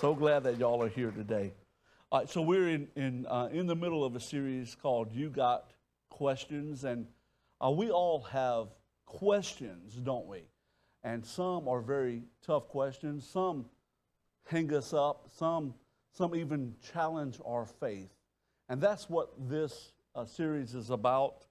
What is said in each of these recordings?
So glad that y'all are here today. All right, so we're in in uh, in the middle of a series called "You Got Questions," and uh, we all have questions, don't we? And some are very tough questions. Some hang us up. Some some even challenge our faith, and that's what this uh, series is about.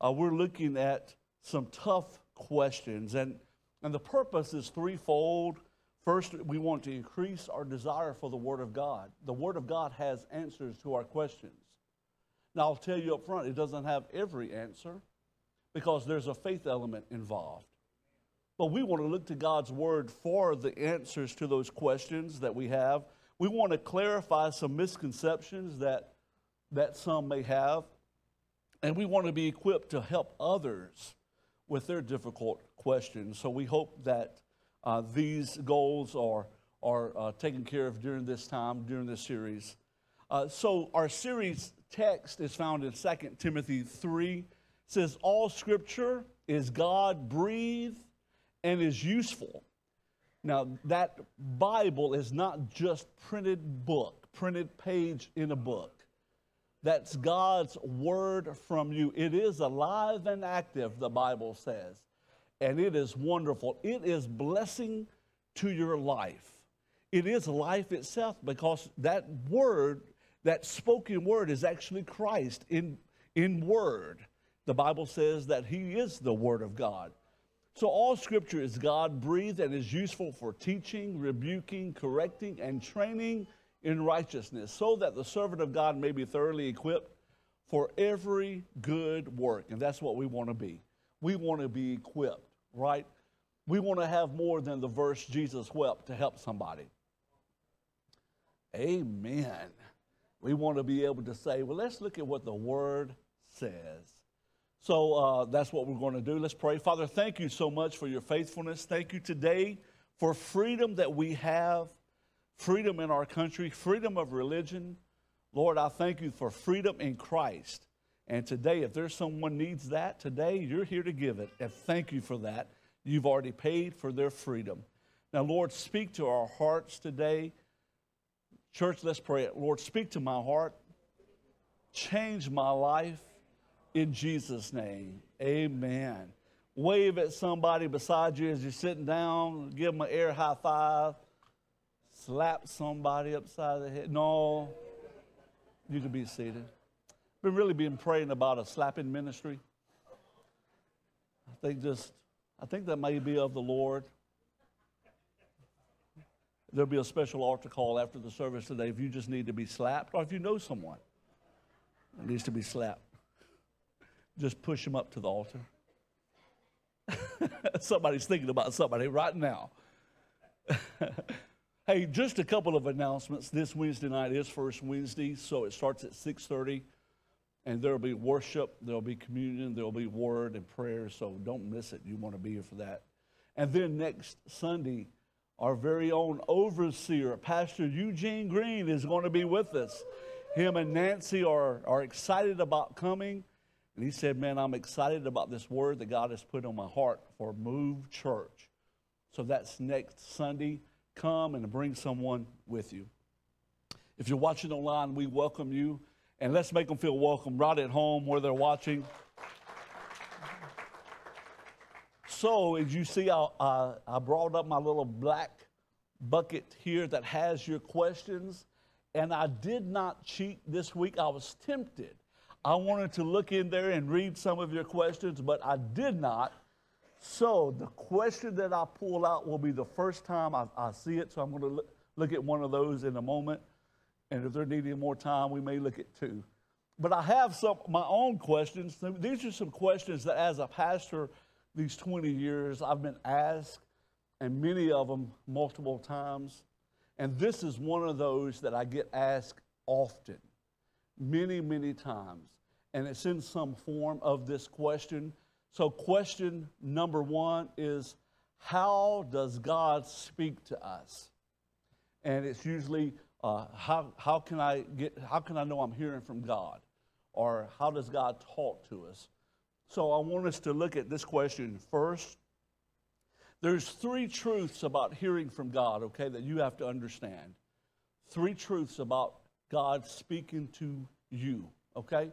Uh, we're looking at some tough questions, and and the purpose is threefold. First, we want to increase our desire for the Word of God. The Word of God has answers to our questions. Now, I'll tell you up front, it doesn't have every answer because there's a faith element involved. But we want to look to God's Word for the answers to those questions that we have. We want to clarify some misconceptions that, that some may have. And we want to be equipped to help others with their difficult questions. So we hope that uh, these goals are, are uh, taken care of during this time, during this series. Uh, so our series text is found in 2 Timothy 3. It says, All scripture is God breathed and is useful. Now, that Bible is not just printed book, printed page in a book. That's God's word from you. It is alive and active, the Bible says and it is wonderful. It is blessing to your life. It is life itself because that word, that spoken word, is actually Christ in, in word. The Bible says that He is the Word of God. So all Scripture is God breathed and is useful for teaching, rebuking, correcting, and training in righteousness, so that the servant of God may be thoroughly equipped for every good work. And that's what we want to be. We want to be equipped right? We want to have more than the verse Jesus wept to help somebody. Amen. We want to be able to say, well, let's look at what the Word says. So uh, that's what we're going to do. Let's pray. Father, thank you so much for your faithfulness. Thank you today for freedom that we have, freedom in our country, freedom of religion. Lord, I thank you for freedom in Christ. And today, if there's someone needs that, today you're here to give it. And thank you for that. You've already paid for their freedom. Now, Lord, speak to our hearts today. Church, let's pray. Lord, speak to my heart. Change my life in Jesus' name. Amen. Wave at somebody beside you as you're sitting down. Give them an air high five. Slap somebody upside the head. No, you can be seated been really been praying about a slapping ministry. I think just, I think that may be of the Lord. There'll be a special altar call after the service today if you just need to be slapped or if you know someone that needs to be slapped. Just push them up to the altar. Somebody's thinking about somebody right now. hey, just a couple of announcements. This Wednesday night is First Wednesday, so it starts at 6:30 and there'll be worship, there'll be communion, there'll be word and prayer, so don't miss it. You want to be here for that. And then next Sunday, our very own overseer, Pastor Eugene Green, is going to be with us. Him and Nancy are, are excited about coming. And he said, Man, I'm excited about this word that God has put on my heart for Move Church. So that's next Sunday. Come and bring someone with you. If you're watching online, we welcome you and let's make them feel welcome right at home where they're watching. So, as you see, I, I, I brought up my little black bucket here that has your questions, and I did not cheat this week. I was tempted. I wanted to look in there and read some of your questions, but I did not. So, the question that I pull out will be the first time I, I see it. So, I'm going to look, look at one of those in a moment. And if they're needing more time, we may look at two. But I have some my own questions. These are some questions that, as a pastor, these 20 years, I've been asked, and many of them multiple times. And this is one of those that I get asked often, many, many times. And it's in some form of this question. So, question number one is How does God speak to us? And it's usually uh, how, how, can I get, how can I know I'm hearing from God? Or how does God talk to us? So I want us to look at this question first. There's three truths about hearing from God, okay, that you have to understand. three truths about God speaking to you, okay?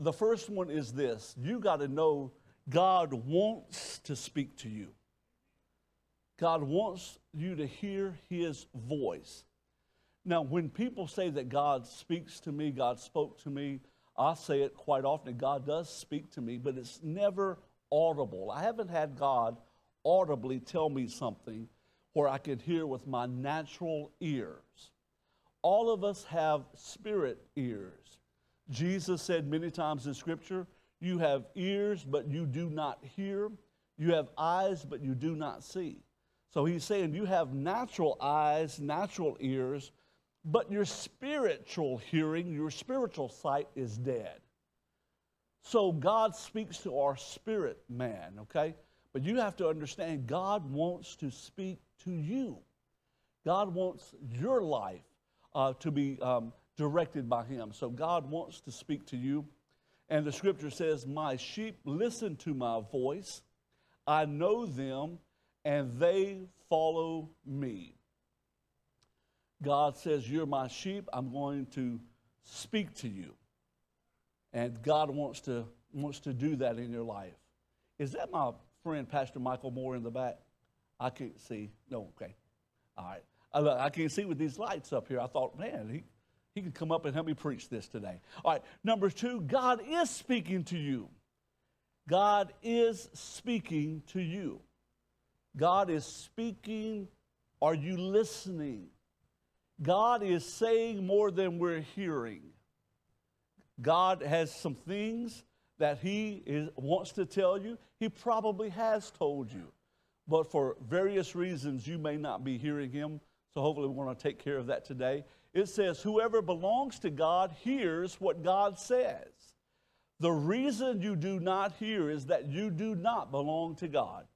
The first one is this you got to know God wants to speak to you. God wants you to hear his voice. Now, when people say that God speaks to me, God spoke to me, I say it quite often. God does speak to me, but it's never audible. I haven't had God audibly tell me something where I could hear with my natural ears. All of us have spirit ears. Jesus said many times in Scripture, You have ears, but you do not hear. You have eyes, but you do not see. So he's saying you have natural eyes, natural ears, but your spiritual hearing, your spiritual sight is dead. So God speaks to our spirit man, okay? But you have to understand God wants to speak to you. God wants your life uh, to be um, directed by Him. So God wants to speak to you. And the scripture says, My sheep listen to my voice. I know them and they follow me. God says, You're my sheep. I'm going to speak to you. And God wants to, wants to do that in your life. Is that my friend, Pastor Michael Moore, in the back? I can't see. No, okay. All right. I, can't see with these lights up here. I thought, man, he, he can come up and help me preach this today. All right. Number two, God is speaking to you. God is speaking to you. God is speaking. Are you listening? God is saying more than we're hearing. God has some things that He is, wants to tell you. He probably has told you. But for various reasons, you may not be hearing Him. So hopefully, we want to take care of that today. It says, Whoever belongs to God hears what God says. The reason you do not hear is that you do not belong to God.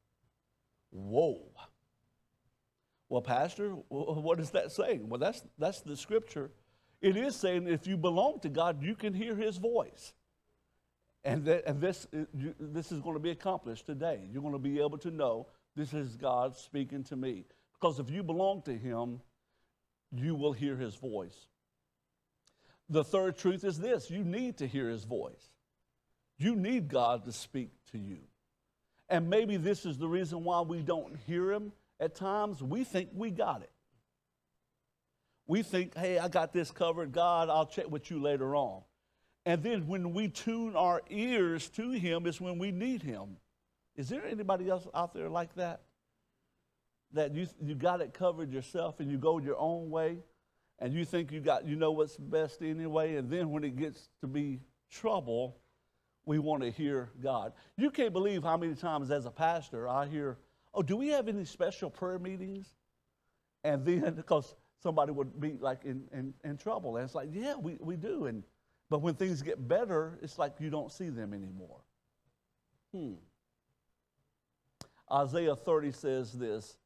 Whoa. Well, Pastor, what is that saying? Well, that's, that's the scripture. It is saying if you belong to God, you can hear his voice. And, and this, uh, you, this is going to be accomplished today. You're going to be able to know this is God speaking to me. Because if you belong to him, you will hear his voice. The third truth is this you need to hear his voice. You need God to speak to you. And maybe this is the reason why we don't hear him at times. We think we got it. We think, hey, I got this covered. God, I'll check with you later on. And then when we tune our ears to him is when we need him. Is there anybody else out there like that? That you, you got it covered yourself and you go your own way and you think you got you know what's best anyway, and then when it gets to be trouble, we want to hear God. You can't believe how many times as a pastor I hear, oh, do we have any special prayer meetings? And then, because somebody would be like in, in, in trouble. And it's like, yeah, we, we do. And, but when things get better, it's like you don't see them anymore. Hmm. Isaiah 30 says this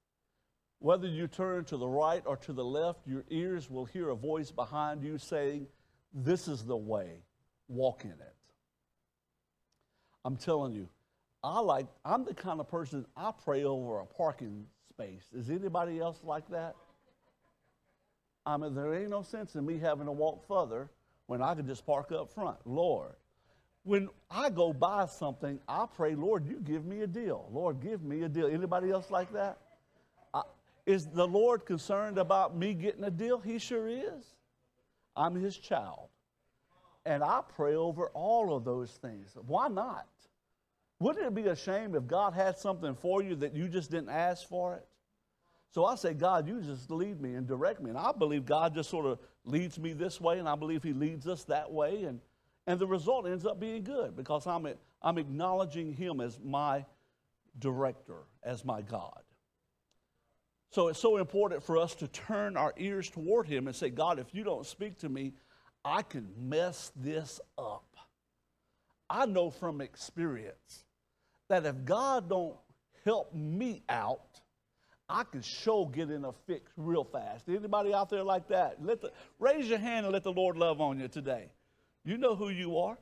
Whether you turn to the right or to the left, your ears will hear a voice behind you saying, This is the way, walk in it. I'm telling you, I like, I'm the kind of person I pray over a parking space. Is anybody else like that? I mean, there ain't no sense in me having to walk further when I could just park up front. Lord, when I go buy something, I pray, Lord, you give me a deal. Lord, give me a deal. Anybody else like that? I, is the Lord concerned about me getting a deal? He sure is. I'm his child. And I pray over all of those things. Why not? Wouldn't it be a shame if God had something for you that you just didn't ask for it? So I say, God, you just lead me and direct me. And I believe God just sort of leads me this way, and I believe He leads us that way. And, and the result ends up being good because I'm, I'm acknowledging Him as my director, as my God. So it's so important for us to turn our ears toward Him and say, God, if you don't speak to me, I can mess this up. I know from experience that if God don't help me out, I can show get in a fix real fast. Anybody out there like that? Let the, raise your hand and let the Lord love on you today. You know who you are.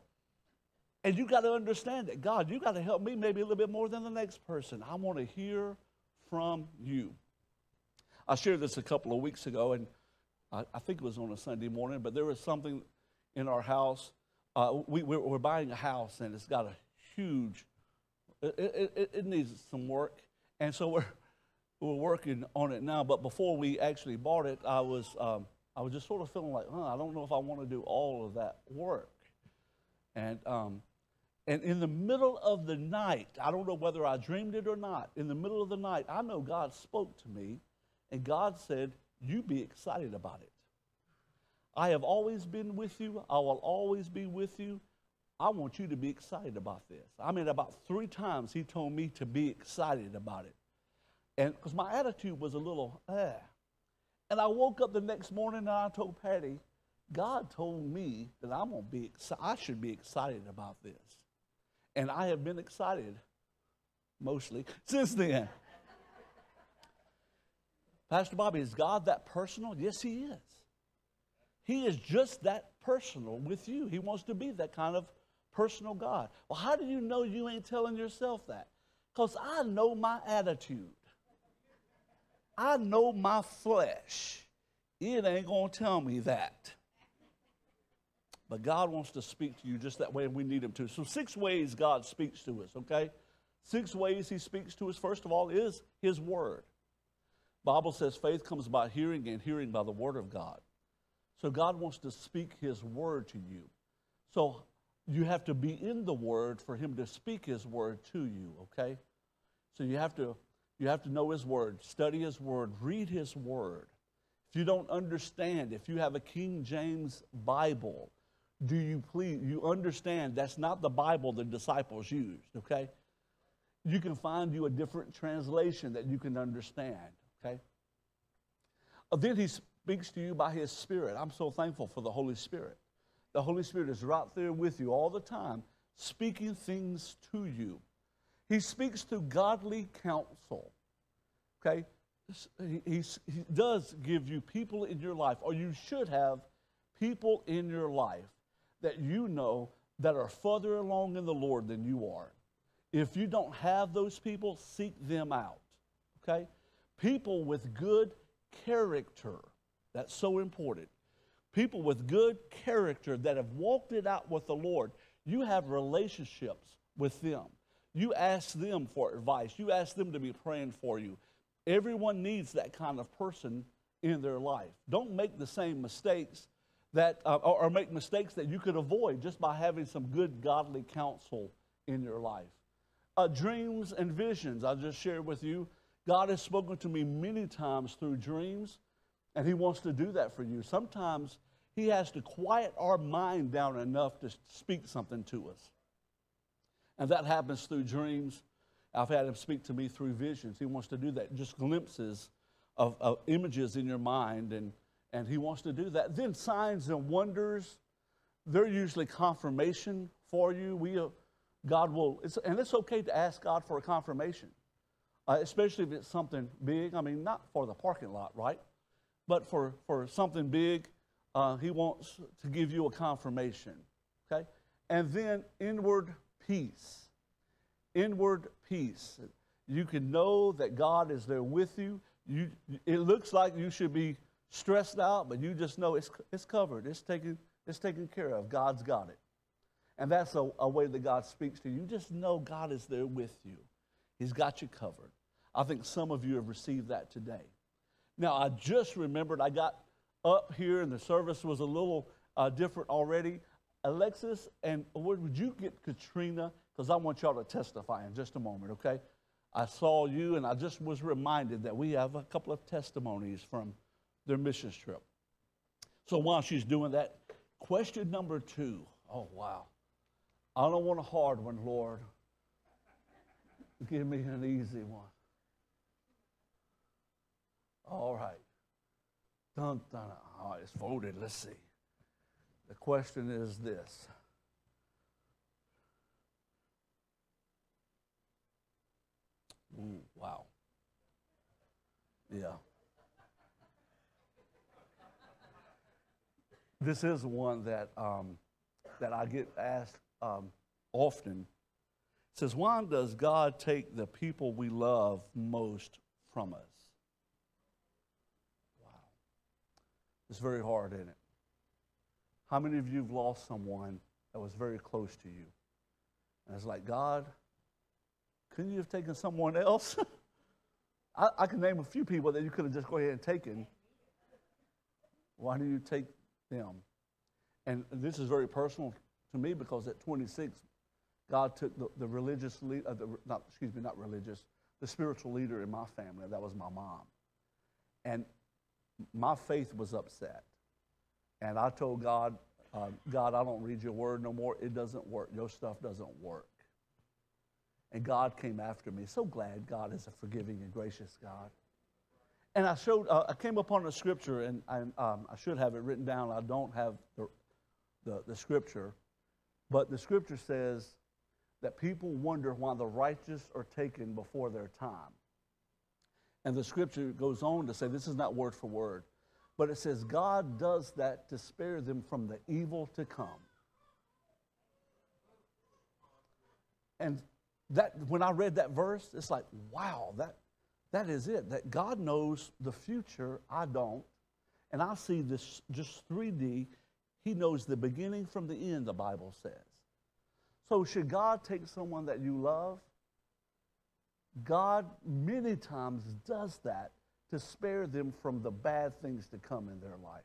And you got to understand that. God, you got to help me maybe a little bit more than the next person. I want to hear from you. I shared this a couple of weeks ago, and I, I think it was on a Sunday morning, but there was something in our house. Uh, we, we're, buying a house, and it's got a huge, it, it, it needs some work. And so we're, we're working on it now. But before we actually bought it, I was, um, I was just sort of feeling like, huh, I don't know if I want to do all of that work. And, um, and in the middle of the night, I don't know whether I dreamed it or not, in the middle of the night, I know God spoke to me, and God said, You be excited about it. I have always been with you, I will always be with you. I want you to be excited about this. I mean, about three times he told me to be excited about it. And because my attitude was a little, eh. And I woke up the next morning and I told Patty, God told me that I'm gonna be I should be excited about this. And I have been excited mostly since then. Pastor Bobby, is God that personal? Yes, He is. He is just that personal with you. He wants to be that kind of personal God. Well, how do you know you ain't telling yourself that? Because I know my attitude. I know my flesh. It ain't going to tell me that. But God wants to speak to you just that way, and we need Him to. So, six ways God speaks to us, okay? Six ways He speaks to us. First of all, is His Word. Bible says faith comes by hearing, and hearing by the Word of God. So, God wants to speak His Word to you. So, you have to be in the Word for Him to speak His Word to you, okay? So, you have to. You have to know His Word, study His Word, read His Word. If you don't understand, if you have a King James Bible, do you please you understand that's not the bible the disciples used okay you can find you a different translation that you can understand okay uh, then he speaks to you by his spirit i'm so thankful for the holy spirit the holy spirit is right there with you all the time speaking things to you he speaks to godly counsel okay he, he, he does give you people in your life or you should have people in your life that you know that are further along in the Lord than you are. If you don't have those people, seek them out. Okay? People with good character. That's so important. People with good character that have walked it out with the Lord. You have relationships with them. You ask them for advice. You ask them to be praying for you. Everyone needs that kind of person in their life. Don't make the same mistakes that, uh, or, make mistakes that you could avoid just by having some good godly counsel in your life. Uh, dreams and visions, I just shared with you. God has spoken to me many times through dreams, and He wants to do that for you. Sometimes He has to quiet our mind down enough to speak something to us. And that happens through dreams. I've had Him speak to me through visions. He wants to do that, just glimpses of, of images in your mind and and he wants to do that. Then signs and wonders, they're usually confirmation for you. We, uh, God will, it's, and it's okay to ask God for a confirmation, uh, especially if it's something big. I mean, not for the parking lot, right? But for, for something big, uh, he wants to give you a confirmation, okay? And then inward peace. Inward peace. You can know that God is there with you. you it looks like you should be stressed out, but you just know it's, it's covered, it's taken, it's taken care of. God's got it. And that's a, a way that God speaks to you. You just know God is there with you, He's got you covered. I think some of you have received that today. Now, I just remembered I got up here and the service was a little uh, different already. Alexis, and would you get Katrina? Because I want y'all to testify in just a moment, okay? I saw you and I just was reminded that we have a couple of testimonies from their missions trip. So while she's doing that, question number two. Oh, wow. I don't want a hard one, Lord. Give me an easy one. All right. Dun, dun. All right, it's voted. Let's see. The question is this. Ooh, wow. Yeah. This is one that, um, that I get asked um, often. It says, Why does God take the people we love most from us? Wow. It's very hard, isn't it? How many of you have lost someone that was very close to you? And it's like, God, couldn't you have taken someone else? I, I can name a few people that you could have just go ahead and taken. Why do you take them? And this is very personal to me because at 26, God took the, the religious lead, uh, not, excuse me, not religious, the spiritual leader in my family. That was my mom. And my faith was upset. And I told God, uh, God, I don't read your word no more. It doesn't work. Your stuff doesn't work. And God came after me. So glad God is a forgiving and gracious God. And I showed, uh, I came upon a scripture, and, and um, I should have it written down. I don't have the, the, the scripture. But the scripture says that people wonder why the righteous are taken before their time. And the scripture goes on to say, this is not word for word, but it says, God does that to spare them from the evil to come. And that when I read that verse, it's like, wow, that, that is it. That God knows the future, I don't. And I see this just 3D. He knows the beginning from the end, the Bible says. So, should God take someone that you love? God many times does that to spare them from the bad things to come in their life.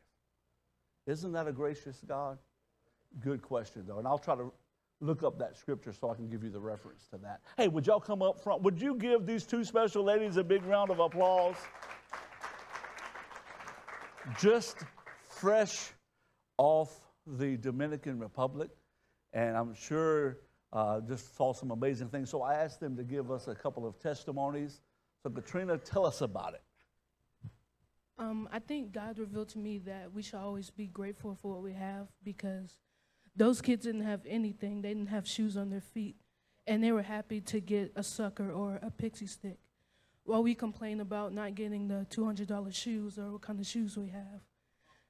Isn't that a gracious God? Good question, though. And I'll try to look up that scripture so I can give you the reference to that. Hey, would y'all come up front? Would you give these two special ladies a big round of applause? Just fresh off the Dominican Republic, and I'm sure uh, just saw some amazing things. So I asked them to give us a couple of testimonies. So, Katrina, tell us about it. Um, I think God revealed to me that we should always be grateful for what we have because those kids didn't have anything. They didn't have shoes on their feet. And they were happy to get a sucker or a pixie stick. While we complain about not getting the $200 shoes or what kind of shoes we have.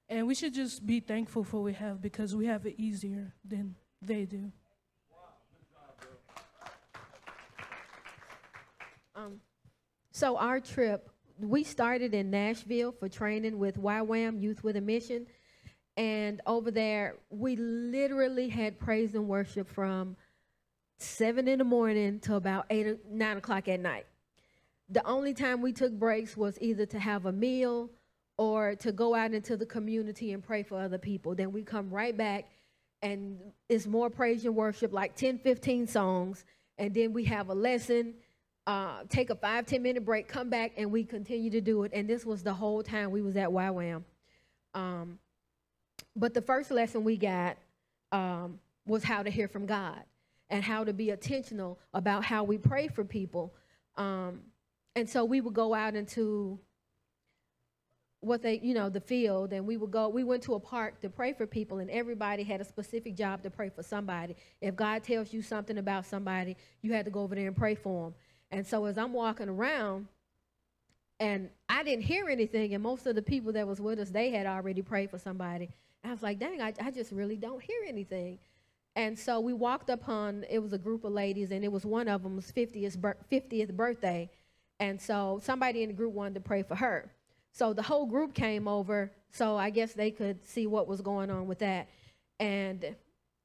And we should just be thankful for what we have because we have it easier than they do. Um, so our trip, we started in Nashville for training with YWAM Youth with a Mission. And over there, we literally had praise and worship from seven in the morning to about eight or nine o'clock at night. The only time we took breaks was either to have a meal or to go out into the community and pray for other people. Then we come right back and it's more praise and worship, like 10, 15 songs. And then we have a lesson, uh, take a five, 10 minute break, come back, and we continue to do it. And this was the whole time we was at YWAM. Um, but the first lesson we got um, was how to hear from God and how to be intentional about how we pray for people. Um, and so we would go out into what they, you know, the field, and we would go, we went to a park to pray for people, and everybody had a specific job to pray for somebody. If God tells you something about somebody, you had to go over there and pray for them. And so as I'm walking around, and I didn't hear anything, and most of the people that was with us, they had already prayed for somebody. I was like, dang, I, I just really don't hear anything. And so we walked upon, it was a group of ladies, and it was one of them's 50th, 50th birthday. And so somebody in the group wanted to pray for her. So the whole group came over, so I guess they could see what was going on with that. And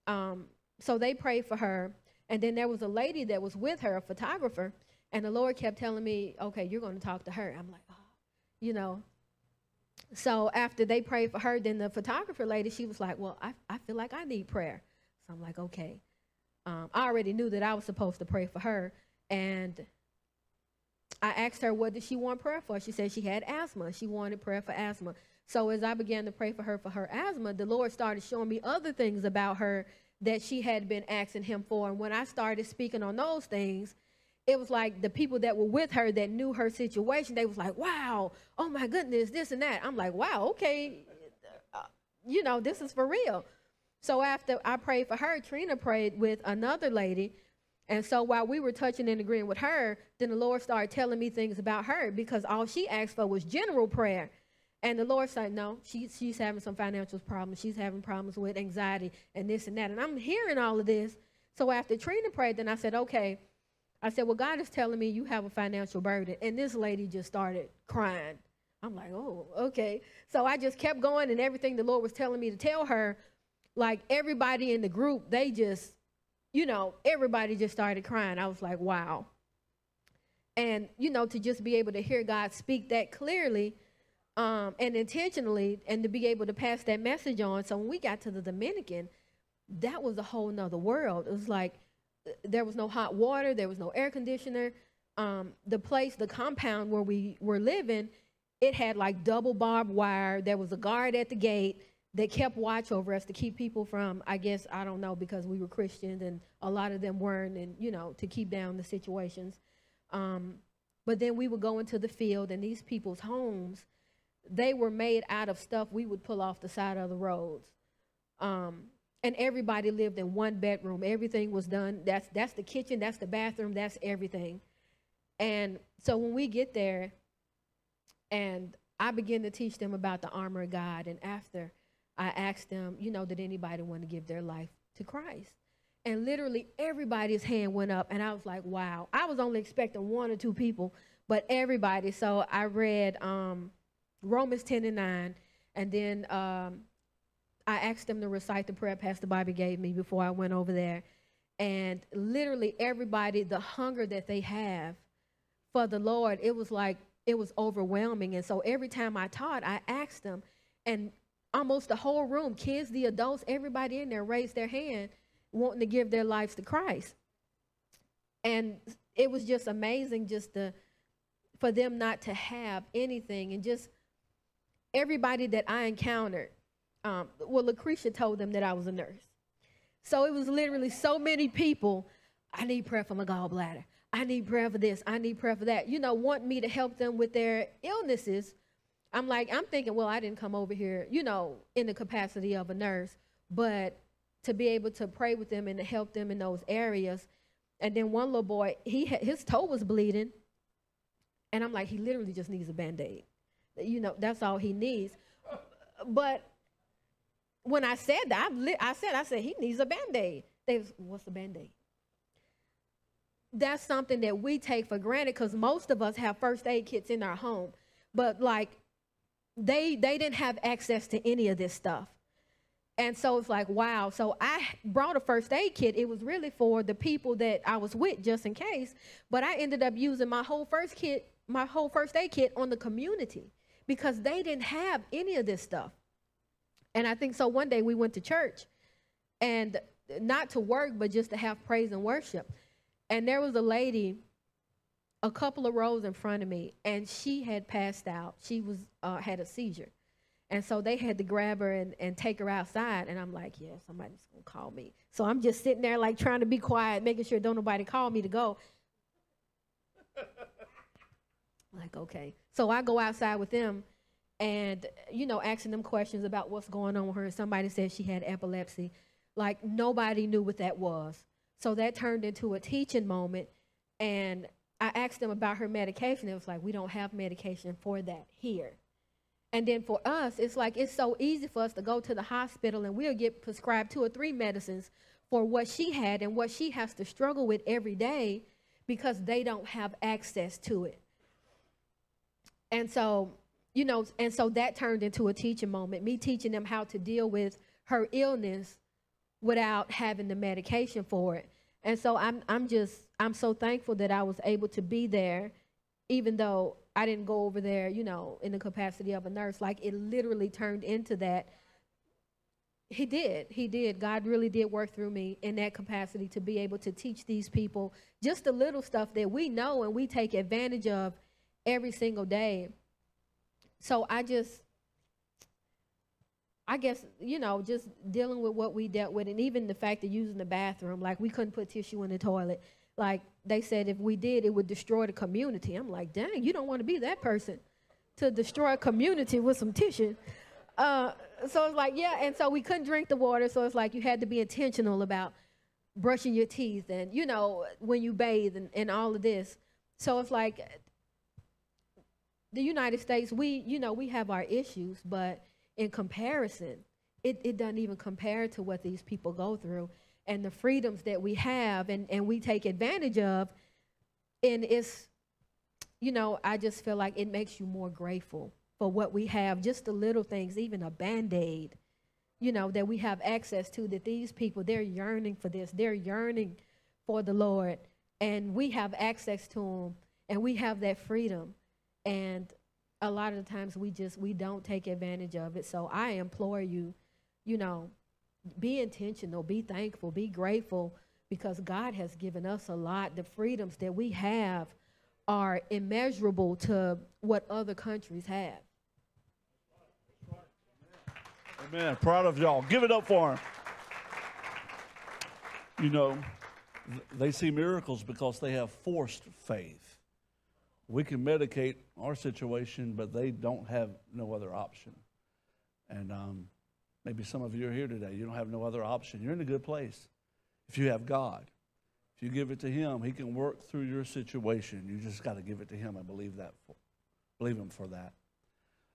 um, so they prayed for her. And then there was a lady that was with her, a photographer, and the Lord kept telling me, okay, you're going to talk to her. I'm like, oh, you know, so after they prayed for her, then the photographer lady, she was like, well, I, I feel like I need prayer. So I'm like, okay. Um, I already knew that I was supposed to pray for her. And I asked her, what did she want prayer for? She said she had asthma. She wanted prayer for asthma. So as I began to pray for her for her asthma, the Lord started showing me other things about her that she had been asking him for. And when I started speaking on those things, it was like the people that were with her that knew her situation, they was like, wow, oh my goodness, this and that. I'm like, wow, okay, uh, you know, this is for real. So after I prayed for her, Trina prayed with another lady. And so while we were touching and agreeing with her, then the Lord started telling me things about her because all she asked for was general prayer. And the Lord said, no, she, she's having some financial problems. She's having problems with anxiety and this and that. And I'm hearing all of this. So after Trina prayed, then I said, okay, I said, Well, God is telling me you have a financial burden. And this lady just started crying. I'm like, oh, okay. So I just kept going, and everything the Lord was telling me to tell her, like everybody in the group, they just, you know, everybody just started crying. I was like, wow. And, you know, to just be able to hear God speak that clearly um, and intentionally, and to be able to pass that message on. So when we got to the Dominican, that was a whole nother world. It was like there was no hot water, there was no air conditioner. Um, the place, the compound where we were living, it had like double barbed wire. There was a guard at the gate that kept watch over us to keep people from, I guess, I don't know, because we were Christians and a lot of them weren't, and, you know, to keep down the situations. Um, but then we would go into the field, and these people's homes, they were made out of stuff we would pull off the side of the roads. Um, and everybody lived in one bedroom. Everything was done. That's that's the kitchen. That's the bathroom. That's everything. And so when we get there, and I begin to teach them about the armor of God, and after I asked them, you know, did anybody want to give their life to Christ? And literally everybody's hand went up, and I was like, wow. I was only expecting one or two people, but everybody. So I read um, Romans 10 and 9, and then um, I asked them to recite the prayer Pastor Bobby gave me before I went over there. And literally everybody, the hunger that they have for the Lord, it was like, it was overwhelming. And so every time I taught, I asked them, and almost the whole room, kids, the adults, everybody in there raised their hand wanting to give their lives to Christ. And it was just amazing just to, for them not to have anything and just everybody that I encountered. Um, well, Lucretia told them that I was a nurse. So it was literally so many people. I need prayer for my gallbladder. I need prayer for this. I need prayer for that. You know, want me to help them with their illnesses. I'm like, I'm thinking, well, I didn't come over here, you know, in the capacity of a nurse, but to be able to pray with them and to help them in those areas. And then one little boy, he had, his toe was bleeding, and I'm like, he literally just needs a band aid. You know, that's all he needs. But when I said that, I, li- I said, I said he needs a band aid. They was, what's a band aid? That's something that we take for granted because most of us have first aid kits in our home, but like they they didn't have access to any of this stuff. And so it's like, wow. So I brought a first aid kit. It was really for the people that I was with just in case. But I ended up using my whole first kit, my whole first aid kit on the community because they didn't have any of this stuff. And I think so one day we went to church and not to work, but just to have praise and worship. And there was a lady a couple of rows in front of me, and she had passed out. She was uh, had a seizure. And so they had to grab her and, and take her outside. And I'm like, yeah, somebody's gonna call me. So I'm just sitting there like trying to be quiet, making sure don't nobody call me to go. like, okay. So I go outside with them and, you know, asking them questions about what's going on with her. Somebody said she had epilepsy. Like nobody knew what that was. So that turned into a teaching moment. And I asked them about her medication. It was like, we don't have medication for that here. And then for us, it's like it's so easy for us to go to the hospital and we'll get prescribed two or three medicines for what she had and what she has to struggle with every day because they don't have access to it. And so, you know, and so that turned into a teaching moment, me teaching them how to deal with her illness without having the medication for it. And so I'm I'm just I'm so thankful that I was able to be there, even though I didn't go over there, you know, in the capacity of a nurse. Like it literally turned into that. He did. He did. God really did work through me in that capacity to be able to teach these people just the little stuff that we know and we take advantage of every single day. So I just I guess, you know, just dealing with what we dealt with and even the fact of using the bathroom, like we couldn't put tissue in the toilet. Like they said if we did, it would destroy the community. I'm like, dang, you don't want to be that person to destroy a community with some tissue. Uh, so it's like, yeah, and so we couldn't drink the water. So it's like you had to be intentional about brushing your teeth and, you know, when you bathe and, and all of this. So it's like the United States, we, you know, we have our issues, but in comparison, it, it doesn't even compare to what these people go through and the freedoms that we have and, and we take advantage of. And it's, you know, I just feel like it makes you more grateful for what we have, just the little things, even a band aid, you know, that we have access to, that these people, they're yearning for this. They're yearning for the Lord. And we have access to them and we have that freedom. And a lot of the times we just, we don't take advantage of it. So I implore you, you know, be intentional, be thankful, be grateful because God has given us a lot. The freedoms that we have are immeasurable to what other countries have. Amen. Proud of y'all. Give it up for them. You know, they see miracles because they have forced faith. We can medicate our situation, but they don't have no other option. And um, maybe some of you are here today. You don't have no other option. You're in a good place if you have God. If you give it to Him, He can work through your situation. You just got to give it to Him and believe that. For, believe Him for that.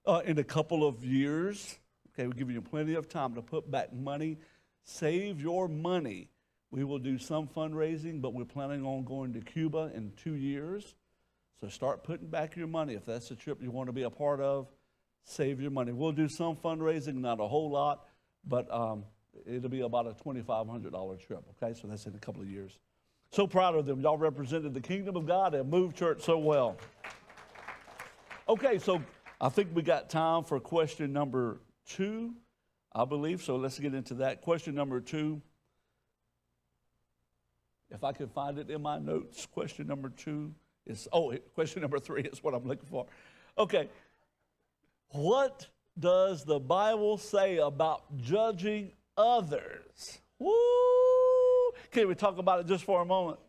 Uh, in a couple of years, okay, we're giving you plenty of time to put back money. Save your money. We will do some fundraising, but we're planning on going to Cuba in two years. So start putting back your money. If that's a trip you want to be a part of, save your money. We'll do some fundraising, not a whole lot, but um, it'll be about a $2,500 trip, okay? So that's in a couple of years. So proud of them. Y'all represented the kingdom of God and Move Church so well. Okay, so I think we got time for question number two, I believe. So let's get into that. Question number two. If I can find it in my notes, question number two is, oh, question number three is what I'm looking for. Okay. What does the Bible say about judging others? Woo! Can we talk about it just for a moment?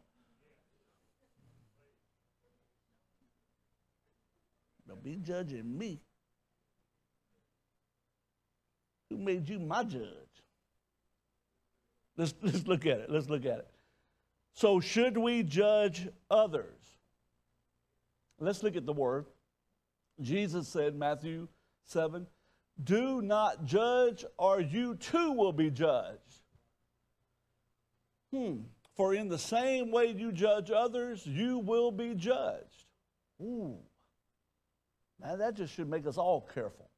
Don't be judging me. Who made you my judge? Let's, let's look at it. Let's look at it. So, should we judge others? Let's look at the word. Jesus said, Matthew 7, do not judge, or you too will be judged. Hmm. For in the same way you judge others, you will be judged. Ooh. Now that just should make us all careful.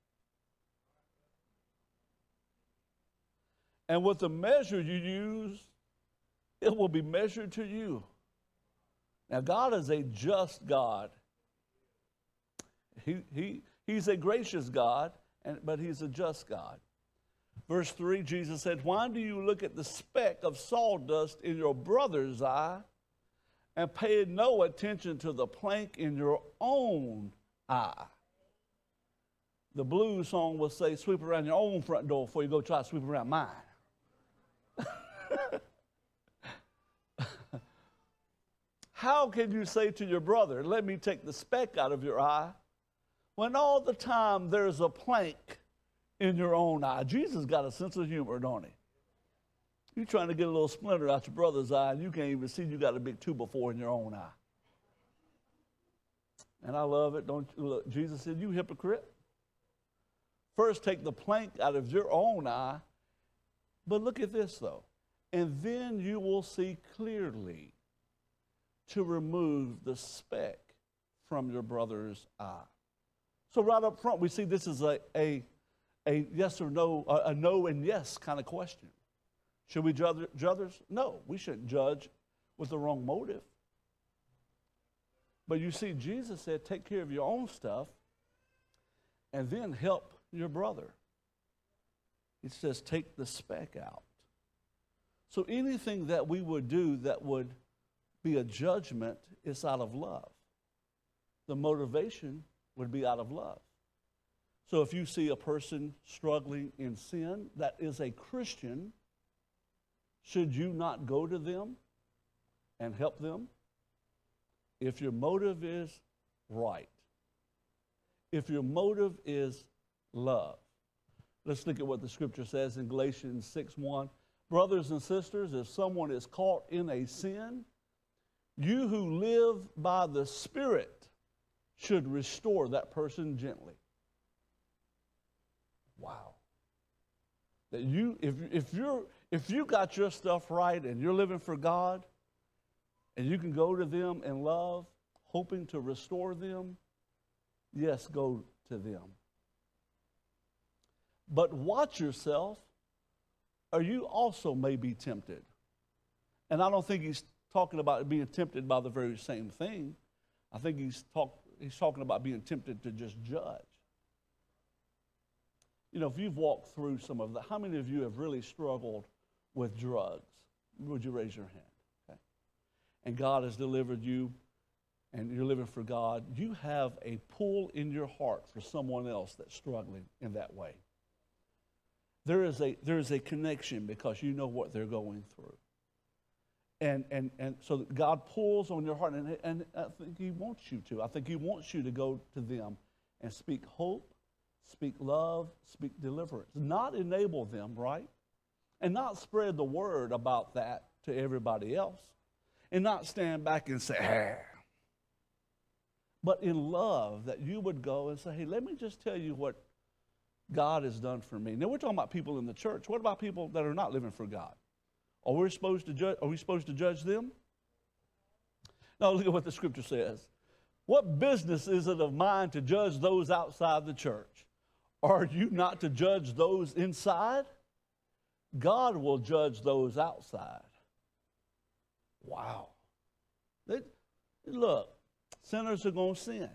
And with the measure you use, it will be measured to you. Now, God is a just God. He, he, he's a gracious God, and, but He's a just God. Verse 3, Jesus said, Why do you look at the speck of sawdust in your brother's eye and pay no attention to the plank in your own eye? The blues song will say, Sweep around your own front door before you go try to sweep around mine. How can you say to your brother, Let me take the speck out of your eye, when all the time there's a plank in your own eye? Jesus got a sense of humor, don't he? You're trying to get a little splinter out your brother's eye, and you can't even see you got a big two before in your own eye. And I love it. Don't you look? Jesus said, You hypocrite. First, take the plank out of your own eye. But look at this, though. And then you will see clearly to remove the speck from your brother's eye. So, right up front, we see this is a, a, a yes or no, a, a no and yes kind of question. Should we judge, judge others? No, we shouldn't judge with the wrong motive. But you see, Jesus said, take care of your own stuff and then help your brother. It says, take the speck out. So anything that we would do that would be a judgment is out of love. The motivation would be out of love. So if you see a person struggling in sin that is a Christian, should you not go to them and help them? If your motive is right, if your motive is love. Let's look at what the scripture says in Galatians 6 1. Brothers and sisters, if someone is caught in a sin, you who live by the Spirit should restore that person gently. Wow. That you, if, if you're if you got your stuff right and you're living for God, and you can go to them in love, hoping to restore them, yes, go to them. But watch yourself, or you also may be tempted. And I don't think he's talking about being tempted by the very same thing. I think he's, talk, he's talking about being tempted to just judge. You know, if you've walked through some of that, how many of you have really struggled with drugs? Would you raise your hand? Okay. And God has delivered you and you're living for God, you have a pull in your heart for someone else that's struggling in that way. There is a, there is a connection because you know what they're going through. And, and, and so God pulls on your heart, and, and I think He wants you to. I think He wants you to go to them and speak hope, speak love, speak deliverance. Not enable them, right? And not spread the word about that to everybody else. And not stand back and say, ah, but in love, that you would go and say, hey, let me just tell you what God has done for me. Now, we're talking about people in the church. What about people that are not living for God? Are we supposed to judge, are we supposed to judge them? No, look at what the scripture says. What business is it of mine to judge those outside the church? Are you not to judge those inside? God will judge those outside. Wow. They, look, Sinners are going to sin.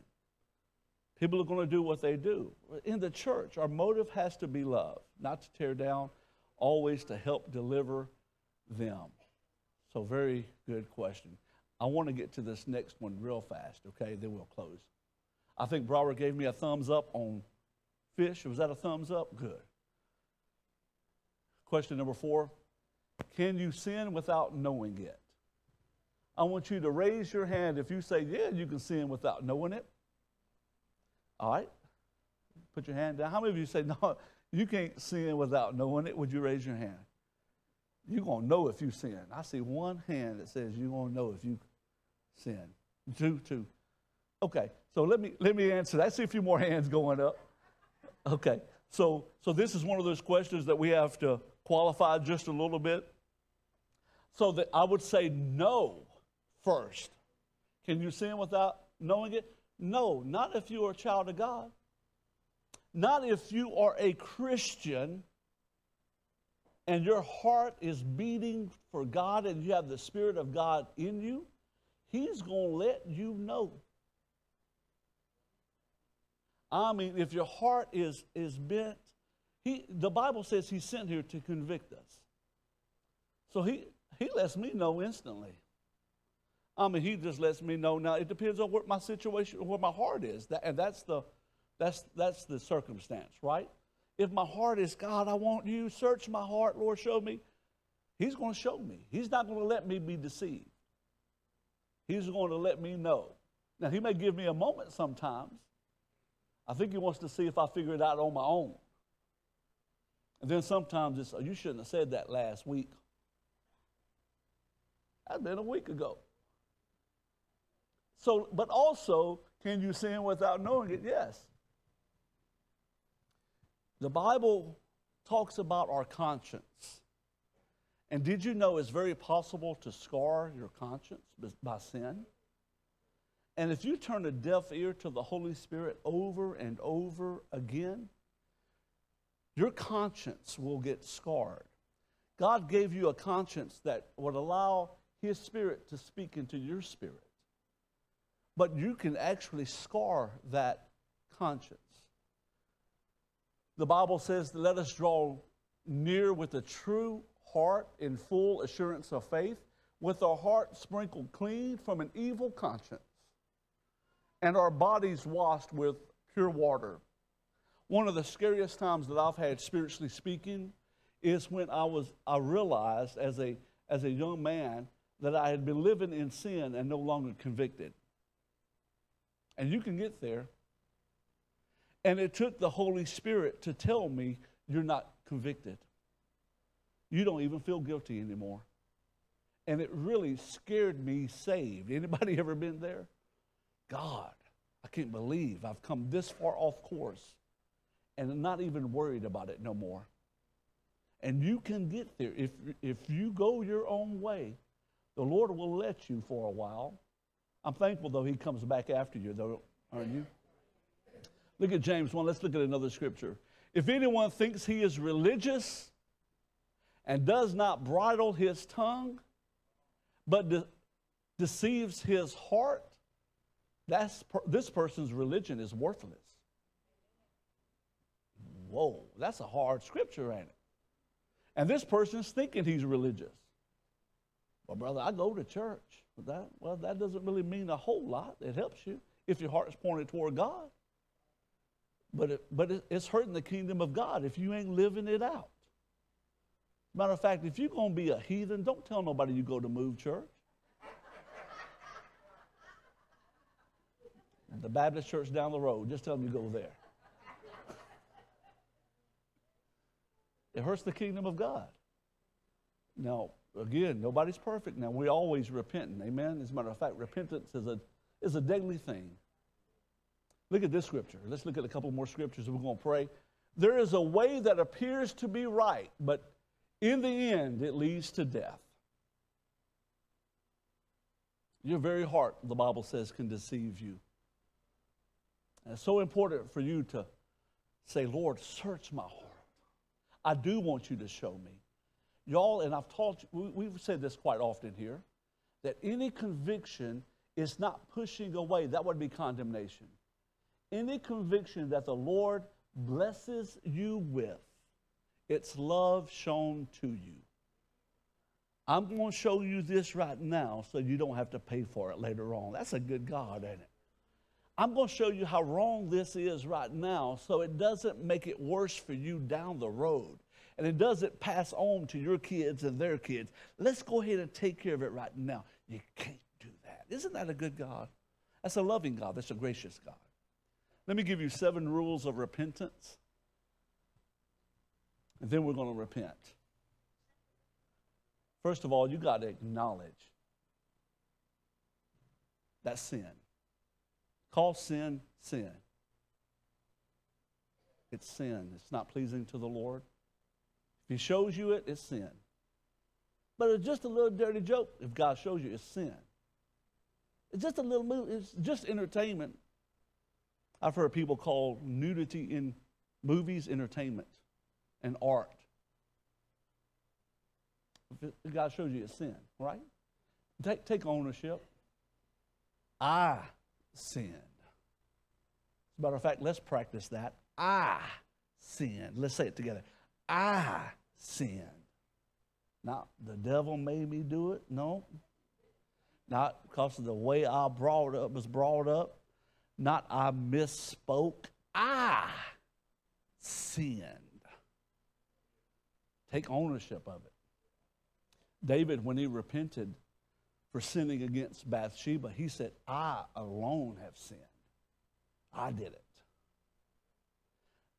People are going to do what they do. In the church, our motive has to be love, not to tear down, always to help deliver them. So, very good question. I want to get to this next one real fast, okay? Then we'll close. I think Brower gave me a thumbs up on fish. Was that a thumbs up? Good. Question number four Can you sin without knowing it? I want you to raise your hand if you say, Yeah, you can sin without knowing it. All right? Put your hand down. How many of you say, No, you can't sin without knowing it? Would you raise your hand? You're going to know if you sin. I see one hand that says you're going to know if you sin. Two, two. Okay, so let me, let me answer that. I see a few more hands going up. Okay, so, so this is one of those questions that we have to qualify just a little bit. So that I would say no first. Can you sin without knowing it? No, not if you are a child of God. Not if you are a Christian and your heart is beating for God and you have the Spirit of God in you. He's going to let you know. I mean, if your heart is, is bent, he, the Bible says He sent here to convict us. So he, he lets me know instantly. I mean, he just lets me know. Now it depends on what my situation, where my heart is, that, and that's the, that's that's the circumstance, right? If my heart is God, I want you. Search my heart, Lord, show me. He's going to show me. He's not going to let me be deceived. He's going to let me know. Now he may give me a moment sometimes. I think he wants to see if I figure it out on my own. And then sometimes it's, oh, you shouldn't have said that last week. That's been a week ago. So, but also, can you sin without knowing it? Yes. The Bible talks about our conscience. And did you know it's very possible to scar your conscience by sin? And if you turn a deaf ear to the Holy Spirit over and over again, your conscience will get scarred. God gave you a conscience that would allow His Spirit to speak into your spirit but you can actually scar that conscience. The Bible says, Let us draw near with a true heart in full assurance of faith, with our heart sprinkled clean from an evil conscience, and our bodies washed with pure water. One of the scariest times that I've had spiritually speaking is when I was I realized as a as a young man that I had been living in sin and no longer convicted. And you can get there. And it took the Holy Spirit to tell me you're not convicted. You don't even feel guilty anymore. And it really scared me saved. Anybody ever been there? God, I can't believe I've come this far off course and I'm not even worried about it no more. And you can get there. If, if you go your own way, the Lord will let you for a while I'm thankful, though, he comes back after you, though, aren't you? Look at James 1. Let's look at another scripture. If anyone thinks he is religious and does not bridle his tongue, but de- deceives his heart, that's per- this person's religion is worthless. Whoa, that's a hard scripture, ain't it? And this person's thinking he's religious. Well, brother, I go to church. That, well, that doesn't really mean a whole lot. It helps you if your heart's pointed toward God. But, it, but it, it's hurting the kingdom of God if you ain't living it out. Matter of fact, if you're going to be a heathen, don't tell nobody you go to move church. the Baptist church down the road, just tell them you go there. it hurts the kingdom of God. Now, again, nobody's perfect. Now, we always repenting. Amen. As a matter of fact, repentance is a, is a daily thing. Look at this scripture. Let's look at a couple more scriptures we're going to pray. There is a way that appears to be right, but in the end, it leads to death. Your very heart, the Bible says, can deceive you. And it's so important for you to say, Lord, search my heart. I do want you to show me. Y'all, and I've taught you, we, we've said this quite often here, that any conviction is not pushing away, that would be condemnation. Any conviction that the Lord blesses you with, it's love shown to you. I'm going to show you this right now so you don't have to pay for it later on. That's a good God, ain't it? I'm going to show you how wrong this is right now so it doesn't make it worse for you down the road. And it doesn't pass on to your kids and their kids. Let's go ahead and take care of it right now. You can't do that. Isn't that a good God? That's a loving God. That's a gracious God. Let me give you seven rules of repentance. And then we're going to repent. First of all, you got to acknowledge that sin. Call sin sin. It's sin. It's not pleasing to the Lord. If He shows you it, it's sin. But it's just a little dirty joke if God shows you it's sin. It's just a little movie, it's just entertainment. I've heard people call nudity in movies entertainment and art. God shows you it's sin, right? Take, take ownership. I sinned. As a matter of fact, let's practice that. I sinned. Let's say it together. I sinned. Not the devil made me do it. No. Not because of the way I brought up was brought up. Not I misspoke. I sinned. Take ownership of it. David, when he repented for sinning against Bathsheba, he said, I alone have sinned. I did it.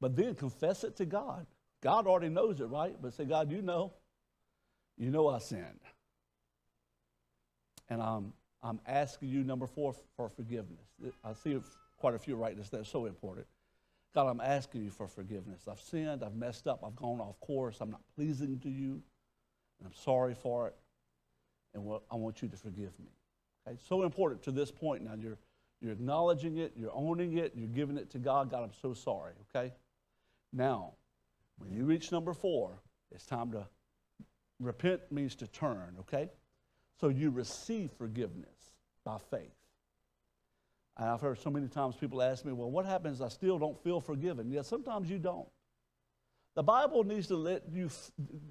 But then confess it to God. God already knows it, right? But say, God, you know. You know I sinned. And I'm, I'm asking you, number four, for forgiveness. I see quite a few writing this. That's so important. God, I'm asking you for forgiveness. I've sinned. I've messed up. I've gone off course. I'm not pleasing to you. And I'm sorry for it. And I want you to forgive me. Okay? So important to this point now. You're, you're acknowledging it. You're owning it. You're giving it to God. God, I'm so sorry. Okay? Now, when you reach number four, it's time to repent means to turn, okay? So you receive forgiveness by faith. And I've heard so many times people ask me, well, what happens? I still don't feel forgiven. Yeah, sometimes you don't. The Bible needs to let you,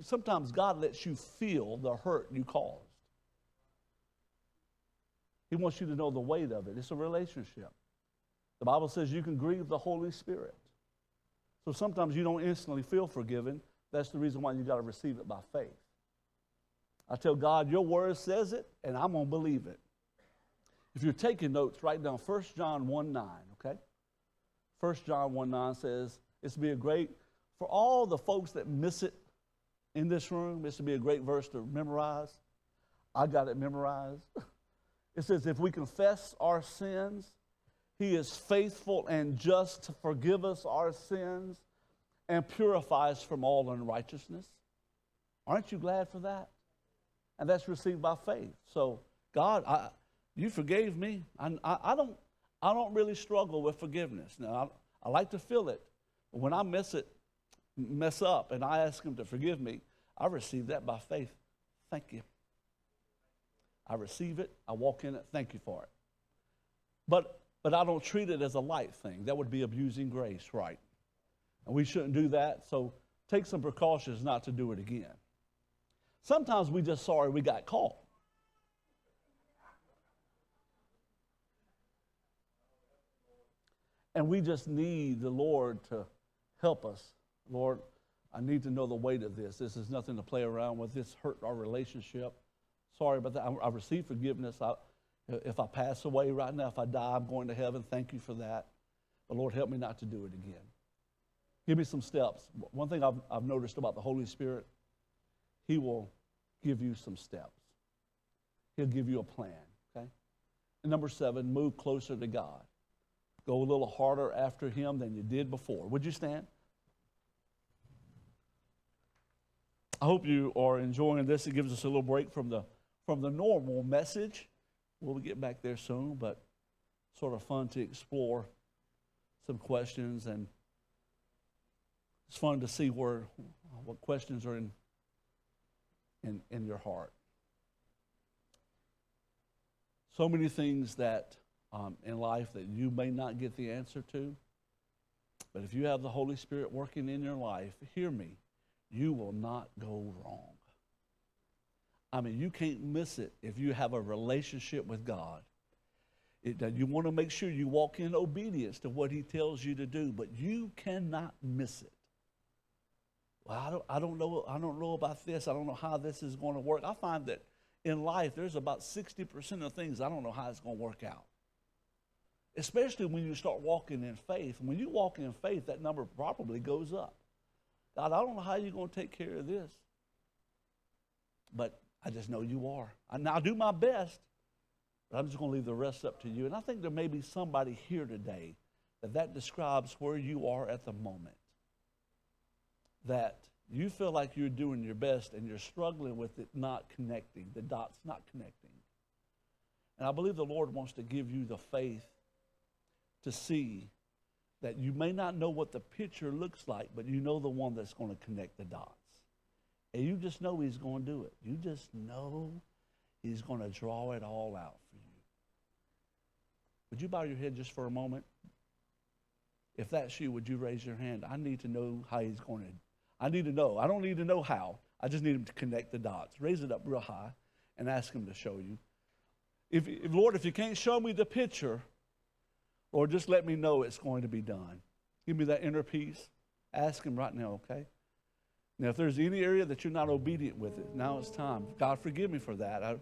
sometimes God lets you feel the hurt you caused. He wants you to know the weight of it. It's a relationship. The Bible says you can grieve the Holy Spirit. So sometimes you don't instantly feel forgiven. That's the reason why you got to receive it by faith. I tell God, your word says it, and I'm going to believe it. If you're taking notes, write down 1 John 1 9, okay? 1 John 1 9 says, it's be a great, for all the folks that miss it in this room, it's to be a great verse to memorize. I got it memorized. It says, if we confess our sins, he is faithful and just to forgive us our sins and purify us from all unrighteousness. Aren't you glad for that? And that's received by faith. So, God, I, you forgave me. I, I, I, don't, I don't really struggle with forgiveness. Now, I, I like to feel it, but when I miss it, mess up and I ask Him to forgive me, I receive that by faith. Thank you. I receive it, I walk in it, thank you for it. But, but I don't treat it as a light thing. That would be abusing grace, right? And we shouldn't do that, so take some precautions not to do it again. Sometimes we just sorry we got caught. And we just need the Lord to help us. Lord, I need to know the weight of this. This is nothing to play around with. This hurt our relationship. Sorry about that. I, I received forgiveness. I, if I pass away right now, if I die, I'm going to heaven. Thank you for that. But Lord, help me not to do it again. Give me some steps. One thing I've, I've noticed about the Holy Spirit, He will give you some steps. He'll give you a plan, okay? And number seven, move closer to God. Go a little harder after Him than you did before. Would you stand? I hope you are enjoying this. It gives us a little break from the from the normal message. We'll get back there soon, but sort of fun to explore some questions and it's fun to see where what questions are in in, in your heart. So many things that um, in life that you may not get the answer to. But if you have the Holy Spirit working in your life, hear me, you will not go wrong. I mean, you can't miss it if you have a relationship with God. It, you want to make sure you walk in obedience to what He tells you to do, but you cannot miss it. Well, I don't, I don't know. I don't know about this. I don't know how this is going to work. I find that in life, there's about 60% of things I don't know how it's going to work out especially when you start walking in faith. And When you walk in faith, that number probably goes up. God, I don't know how you're going to take care of this, but I just know you are. And I'll do my best, but I'm just going to leave the rest up to you. And I think there may be somebody here today that that describes where you are at the moment. That you feel like you're doing your best and you're struggling with it not connecting, the dots not connecting. And I believe the Lord wants to give you the faith to see that you may not know what the picture looks like, but you know the one that's going to connect the dots. And you just know he's going to do it. You just know he's going to draw it all out for you. Would you bow your head just for a moment? If that's you, would you raise your hand? I need to know how he's going to. I need to know. I don't need to know how. I just need him to connect the dots. Raise it up real high and ask him to show you. If, if Lord, if you can't show me the picture, or just let me know it's going to be done. Give me that inner peace. Ask Him right now, okay? Now, if there's any area that you're not obedient with it, now it's time. God, forgive me for that. I,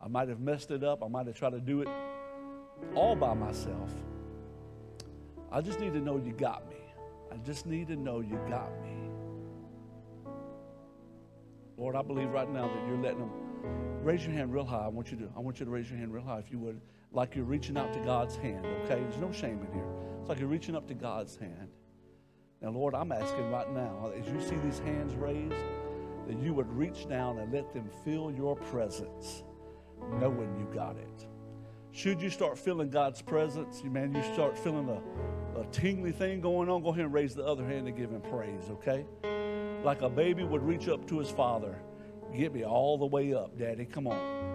I might have messed it up. I might have tried to do it all by myself. I just need to know you got me. I just need to know you got me. Lord, I believe right now that you're letting them raise your hand real high. I want you to I want you to raise your hand real high if you would like you're reaching out to God's hand, okay? There's no shame in here. It's like you're reaching up to God's hand. Now, Lord, I'm asking right now, as you see these hands raised, that you would reach down and let them feel your presence, knowing you got it. Should you start feeling God's presence, man, you start feeling a, a tingly thing going on, go ahead and raise the other hand and give him praise, okay? Like a baby would reach up to his father. Get me all the way up, Daddy. Come on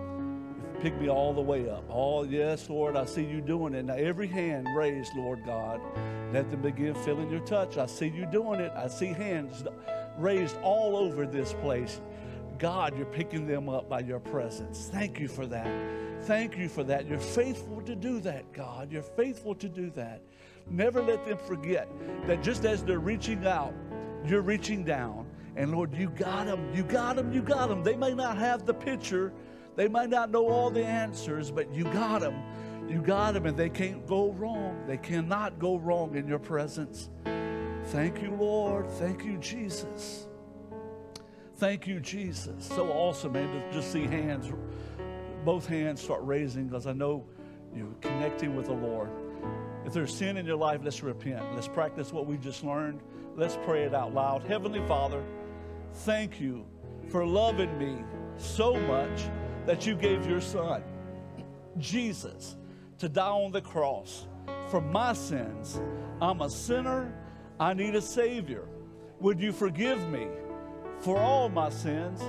pick me all the way up. Oh, yes, Lord, I see you doing it. Now, every hand raised, Lord God, let them begin feeling your touch. I see you doing it. I see hands raised all over this place. God, you're picking them up by your presence. Thank you for that. Thank you for that. You're faithful to do that, God. You're faithful to do that. Never let them forget that just as they're reaching out, you're reaching down. And Lord, you got them. You got them. You got them. They may not have the picture they might not know all the answers, but you got them. You got them, and they can't go wrong. They cannot go wrong in your presence. Thank you, Lord. Thank you, Jesus. Thank you, Jesus. So awesome, man, to just see hands, both hands start raising because I know you're connecting with the Lord. If there's sin in your life, let's repent. Let's practice what we just learned. Let's pray it out loud. Heavenly Father, thank you for loving me so much that you gave your son, Jesus, to die on the cross for my sins. I'm a sinner. I need a Savior. Would you forgive me for all my sins?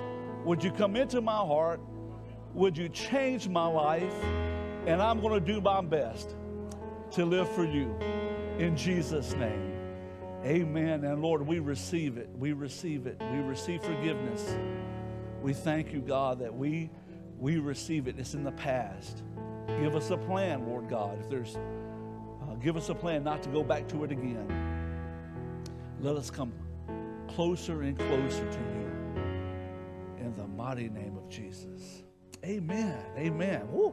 Would you come into my heart? Would you change my life? And I'm going to do my best to live for you. In Jesus' name. Amen. And Lord, we receive it. We receive it. We receive forgiveness. We thank you, God, that we we receive it. It's in the past. Give us a plan, Lord God. If there's uh, give us a plan not to go back to it again. Let us come closer and closer to you. In the mighty name of Jesus. Amen. Amen. Woo.